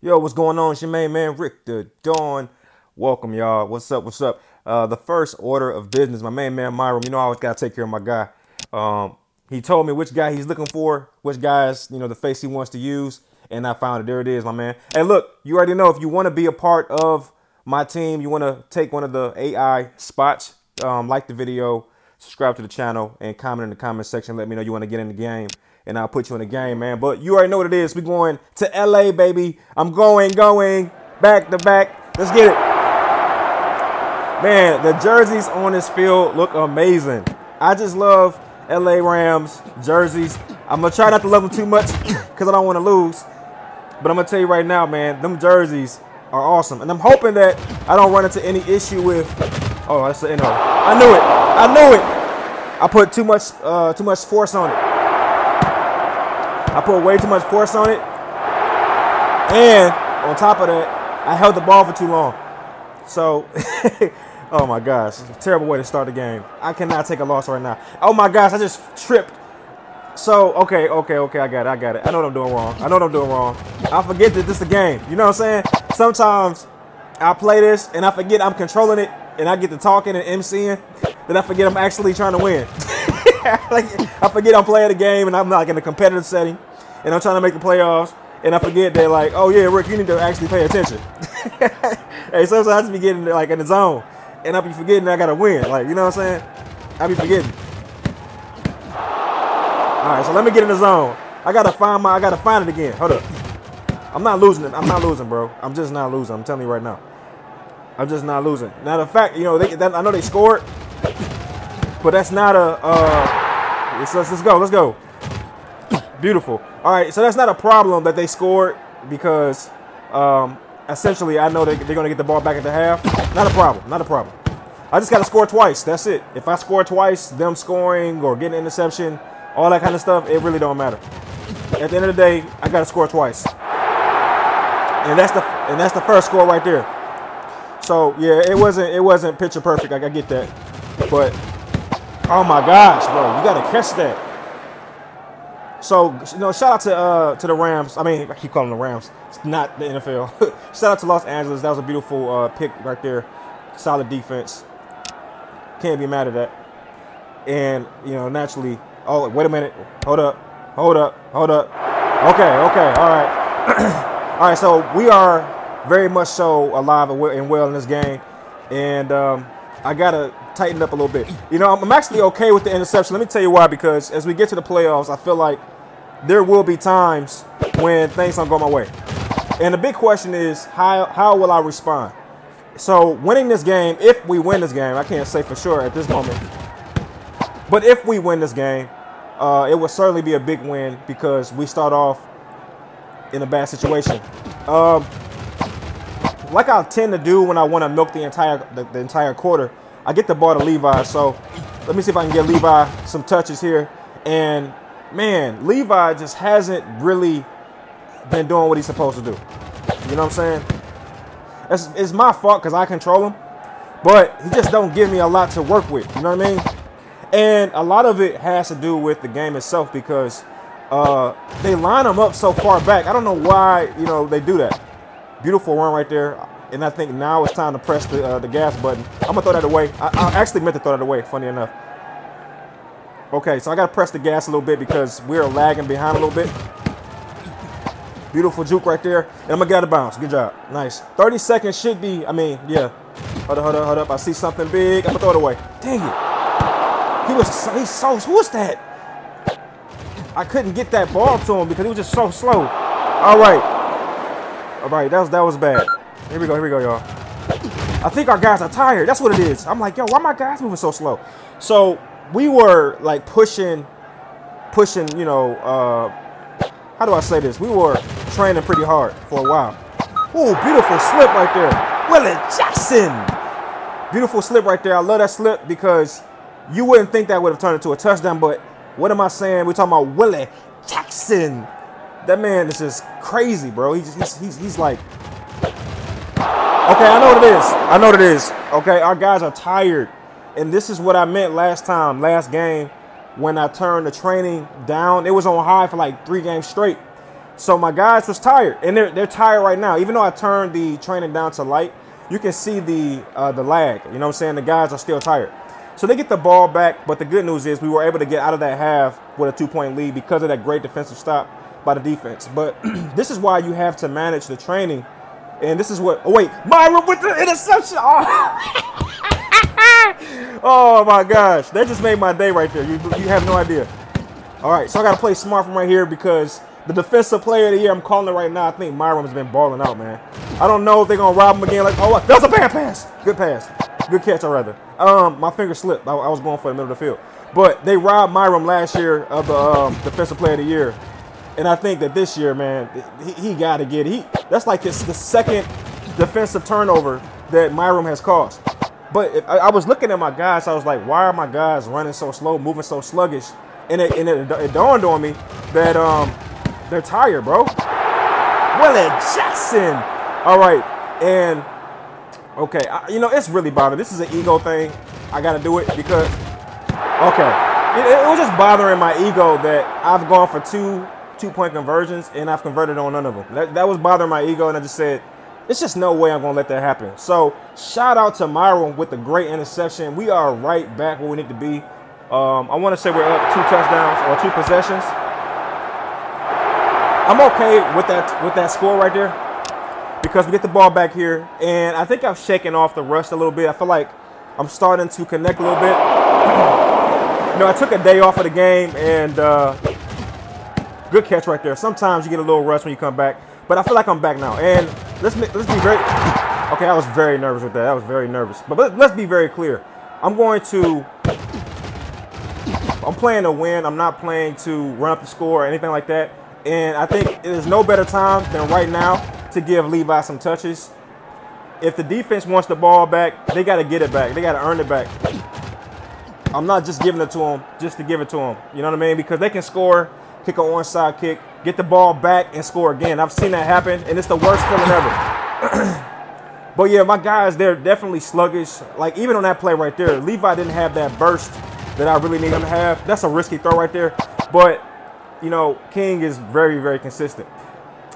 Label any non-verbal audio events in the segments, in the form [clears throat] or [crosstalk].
Yo, what's going on? It's your main man, Rick Da Don. Welcome, y'all. What's up? What's up? Uh, the first order of business, my main man, Myron. You know, I always got to take care of my guy. Um, he told me which guy he's looking for, which guy's, you know, the face he wants to use. And I found it. There it is, my man. And look, you already know if you want to be a part of my team, you want to take one of the AI spots, um, like the video, subscribe to the channel, and comment in the comment section. Let me know you want to get in the game and I'll put you in the game, man. But you already know what it is. We going to LA, baby. I'm going, going back to back. Let's get it. Man, the jerseys on this field look amazing. I just love LA Rams jerseys. I'm gonna try not to love them too much [clears throat] because I don't want to lose. But I'm gonna tell you right now, man, them jerseys are awesome, and I'm hoping that I don't run into any issue with. Oh, that's the NO. I knew it. I knew it. I put too much, uh, too much force on it. I put way too much force on it. And on top of that, I held the ball for too long. So, [laughs] oh my gosh, terrible way to start the game. I cannot take a loss right now. Oh my gosh, I just tripped. So, okay, okay, okay, I got it, I got it. I know what I'm doing wrong. I know what I'm doing wrong. I forget that this is a game. You know what I'm saying? Sometimes I play this and I forget I'm controlling it and I get to talking and emceeing, then I forget I'm actually trying to win. [laughs] like I forget I'm playing the game and I'm like in a competitive setting and I'm trying to make the playoffs, and I forget that like, oh yeah, Rick, you need to actually pay attention. [laughs] hey, sometimes I just be getting like in the zone, and I be forgetting I gotta win. Like, you know what I'm saying? I be forgetting. All right, so let me get in the zone. I gotta find my, I gotta find it again. Hold up. I'm not losing it. I'm not losing, bro. I'm just not losing. I'm telling you right now. I'm just not losing. Now the fact, you know, they, that, I know they scored, but that's not a. Uh, let's, let's go. Let's go. Beautiful. All right, so that's not a problem that they scored because um, essentially I know they, they're going to get the ball back at the half. Not a problem. Not a problem. I just got to score twice. That's it. If I score twice, them scoring or getting interception, all that kind of stuff, it really don't matter. At the end of the day, I got to score twice, and that's the and that's the first score right there. So yeah, it wasn't it wasn't picture perfect. I, I get that, but oh my gosh, bro, you got to catch that. So you know, shout out to uh, to the Rams. I mean, I keep calling them the Rams. It's not the NFL. [laughs] shout out to Los Angeles. That was a beautiful uh, pick right there. Solid defense. Can't be mad at that. And you know, naturally. Oh, wait a minute. Hold up. Hold up. Hold up. Okay. Okay. All right. [clears throat] all right. So we are very much so alive and well in this game, and um, I gotta tighten up a little bit. You know, I'm actually okay with the interception. Let me tell you why. Because as we get to the playoffs, I feel like there will be times when things don't go my way. And the big question is, how how will I respond? So winning this game, if we win this game, I can't say for sure at this moment. But if we win this game, uh, it will certainly be a big win because we start off in a bad situation. Um, like I tend to do when I want to milk the entire the, the entire quarter, I get the ball to Levi. So let me see if I can get Levi some touches here. And man, Levi just hasn't really been doing what he's supposed to do. You know what I'm saying? It's, it's my fault because I control him, but he just don't give me a lot to work with. You know what I mean? And a lot of it has to do with the game itself because uh, they line him up so far back. I don't know why you know they do that. Beautiful run right there. And I think now it's time to press the, uh, the gas button. I'm gonna throw that away. I, I actually meant to throw that away. Funny enough. Okay, so I gotta press the gas a little bit because we're lagging behind a little bit. Beautiful juke right there. And I'm gonna get out of bounds. Good job. Nice. 30 seconds should be, I mean, yeah. Hold up, hold up, hold up. I see something big. I'm gonna throw it away. Dang it. He was he's so who was that? I couldn't get that ball to him because he was just so slow. All right. All right, that was that was bad. Here we go, here we go, y'all. I think our guys are tired. That's what it is. I'm like, yo, why my guys moving so slow? So we were like pushing, pushing, you know, uh, how do I say this? We were training pretty hard for a while. Oh, beautiful slip right there. Willie Jackson. Beautiful slip right there. I love that slip because you wouldn't think that would have turned into a touchdown, but what am I saying? We're talking about Willie Jackson. That man is just crazy, bro. He's, he's, he's, he's like, okay, I know what it is. I know what it is. Okay, our guys are tired and this is what I meant last time, last game, when I turned the training down. It was on high for like three games straight. So my guys was tired, and they're they're tired right now. Even though I turned the training down to light, you can see the uh, the lag. You know what I'm saying? The guys are still tired. So they get the ball back, but the good news is we were able to get out of that half with a two point lead because of that great defensive stop by the defense. But [clears throat] this is why you have to manage the training. And this is what. Oh wait, Myron with the interception. Oh. [laughs] oh my gosh, that just made my day right there. You you have no idea. All right, so I got to play smart from right here because the defensive player of the year, I'm calling it right now. I think Myron's been balling out, man. I don't know if they're gonna rob him again. Like, oh, that was a bad pass. Good pass. Good catch, or rather. Um, my finger slipped. I, I, was going for the middle of the field, but they robbed Myron last year of the um, defensive player of the year, and I think that this year, man, he, he got to get. He that's like his, the second defensive turnover that Myron has caused. But if, I, I, was looking at my guys, I was like, why are my guys running so slow, moving so sluggish? And it, and it, it dawned on me that um, they're tired, bro. Willie Jackson. All right, and okay, I, you know it's really bothering. This is an ego thing. I got to do it because okay, it, it, was just bothering my ego that I've gone for two two point conversions and I've converted on none of them. That, that was bothering my ego, and I just said. It's just no way I'm gonna let that happen. So shout out to Myron with the great interception. We are right back where we need to be. Um, I want to say we're up two touchdowns or two possessions. I'm okay with that with that score right there because we get the ball back here, and I think I've shaken off the rust a little bit. I feel like I'm starting to connect a little bit. [clears throat] you know, I took a day off of the game, and uh, good catch right there. Sometimes you get a little rush when you come back, but I feel like I'm back now. And let's let's be very okay. I was very nervous with that. I was very nervous, but let's be very clear. I'm going to. I'm playing to win. I'm not playing to run up the score or anything like that. And I think there's no better time than right now to give Levi some touches. If the defense wants the ball back, they got to get it back. They got to earn it back. I'm not just giving it to them just to give it to them. You know what I mean? Because they can score, kick an onside kick, get the ball back, and score again. I've seen that happen, and it's the worst feeling ever. [clears throat] but yeah, my guys, they're definitely sluggish. Like even on that play right there, Levi didn't have that burst that I really need him to have. That's a risky throw right there. But you know, King is very, very consistent.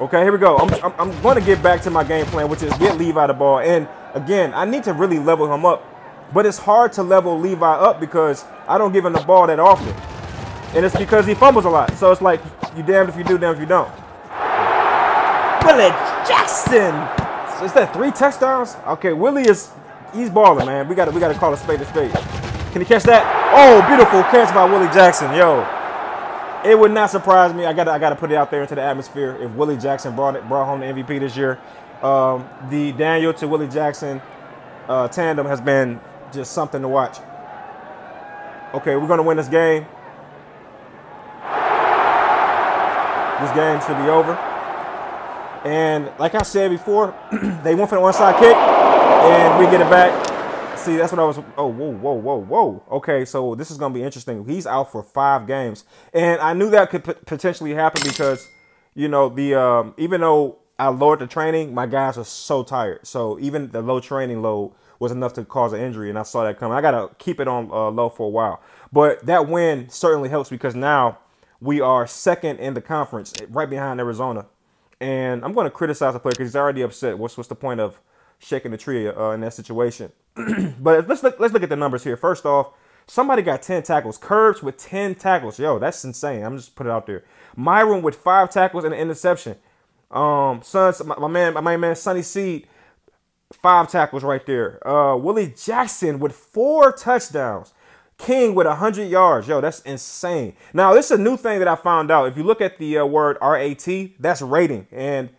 Okay, here we go. I'm, I'm, I'm going to get back to my game plan, which is get Levi the ball. And again, I need to really level him up. But it's hard to level Levi up because I don't give him the ball that often. And it's because he fumbles a lot. So it's like, you damned if you do, damned if you don't. Willie Jackson. Is that three touchdowns? Okay, Willie is, he's balling, man. We gotta we got to call a spade a spade. Can he catch that? Oh, beautiful catch by Willie Jackson. Yo, it would not surprise me. I got I got to put it out there into the atmosphere. If Willie Jackson brought it brought home the MVP this year, um, the Daniel to Willie Jackson uh, tandem has been just something to watch. Okay, we're gonna win this game. This game should be over. And like I said before, [clears throat] they went for the onside kick, and we get it back. See, that's what I was. Oh, whoa, whoa, whoa, whoa. Okay, so this is going to be interesting. He's out for five games, and I knew that could p- potentially happen because, you know, the um, even though I lowered the training, my guys are so tired. So even the low training load was enough to cause an injury, and I saw that coming. I got to keep it on uh, low for a while, but that win certainly helps because now we are second in the conference, right behind Arizona. And I'm going to criticize the player because he's already upset. What's what's the point of shaking the tree uh, in that situation? [clears throat] but let's look, let's look at the numbers here. First off, somebody got 10 tackles. Curbs with 10 tackles. Yo, that's insane. I'm just put it out there. Myron with five tackles and an interception. Um, sons, my, my man, my man, Sunny Seed, five tackles right there. Uh, Willie Jackson with four touchdowns. King with 100 yards. Yo, that's insane. Now, this is a new thing that I found out. If you look at the uh, word RAT, that's rating. And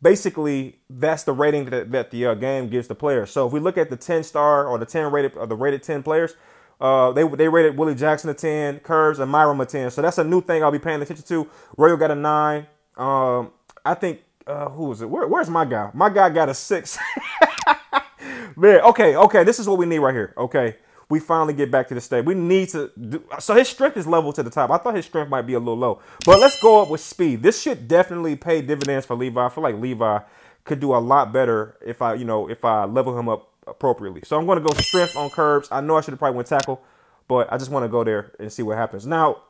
basically that's the rating that, that the uh, game gives the player. So if we look at the 10 star or the 10 rated or the rated 10 players, uh, they they rated Willie Jackson a 10, Curves and Myron a 10. So that's a new thing I'll be paying attention to. Royal got a nine. Um, I think uh, who is it? Where, where's my guy? My guy got a six. [laughs] Man, okay, okay. This is what we need right here. Okay we finally get back to the state. We need to do so his strength is level to the top. I thought his strength might be a little low. But let's go up with speed. This should definitely pay dividends for Levi. I feel like Levi could do a lot better if I, you know, if I level him up appropriately. So I'm going to go strength on curbs. I know I should have probably went tackle, but I just want to go there and see what happens. Now,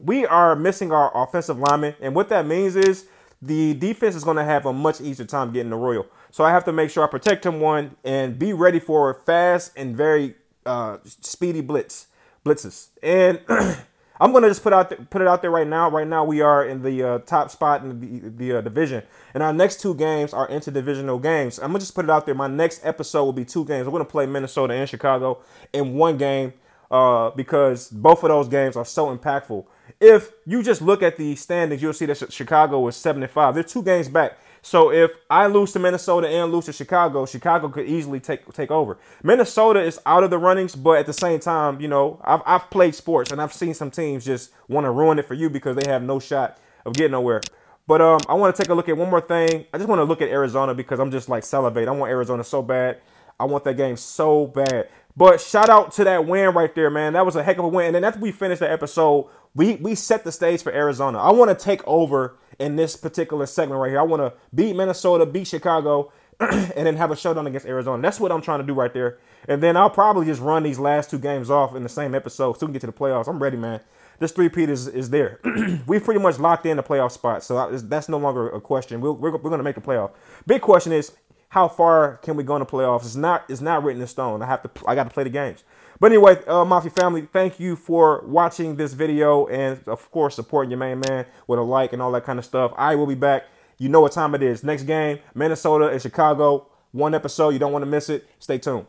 we are missing our offensive lineman, and what that means is the defense is going to have a much easier time getting the Royal. So I have to make sure I protect him one and be ready for fast and very uh, speedy blitz blitzes. And [clears throat] I'm gonna just put out th- put it out there right now. Right now we are in the uh, top spot in the, the uh, division, and our next two games are interdivisional games. I'm gonna just put it out there. My next episode will be two games. We're gonna play Minnesota and Chicago in one game uh, because both of those games are so impactful. If you just look at the standings, you'll see that Chicago is 75. They're two games back. So if I lose to Minnesota and lose to Chicago, Chicago could easily take take over. Minnesota is out of the runnings, but at the same time, you know, I've, I've played sports and I've seen some teams just want to ruin it for you because they have no shot of getting nowhere. But um, I want to take a look at one more thing. I just want to look at Arizona because I'm just like salivate. I want Arizona so bad. I want that game so bad. But shout out to that win right there, man. That was a heck of a win. And then after we finish the episode, we we set the stage for Arizona. I want to take over in this particular segment right here. I want to beat Minnesota, beat Chicago, [clears throat] and then have a showdown against Arizona. That's what I'm trying to do right there. And then I'll probably just run these last two games off in the same episode so we can get to the playoffs. I'm ready, man. This three-peat is, is there. [clears throat] We've pretty much locked in the playoff spot, so that's no longer a question. we we're, we're going to make the playoff. Big question is, how far can we go in the playoffs? It's not it's not written in stone. I have to I got to play the games. But anyway, uh, Mafia family, thank you for watching this video and of course supporting your main man with a like and all that kind of stuff. I will be back. You know what time it is. Next game, Minnesota and Chicago. One episode. You don't want to miss it. Stay tuned.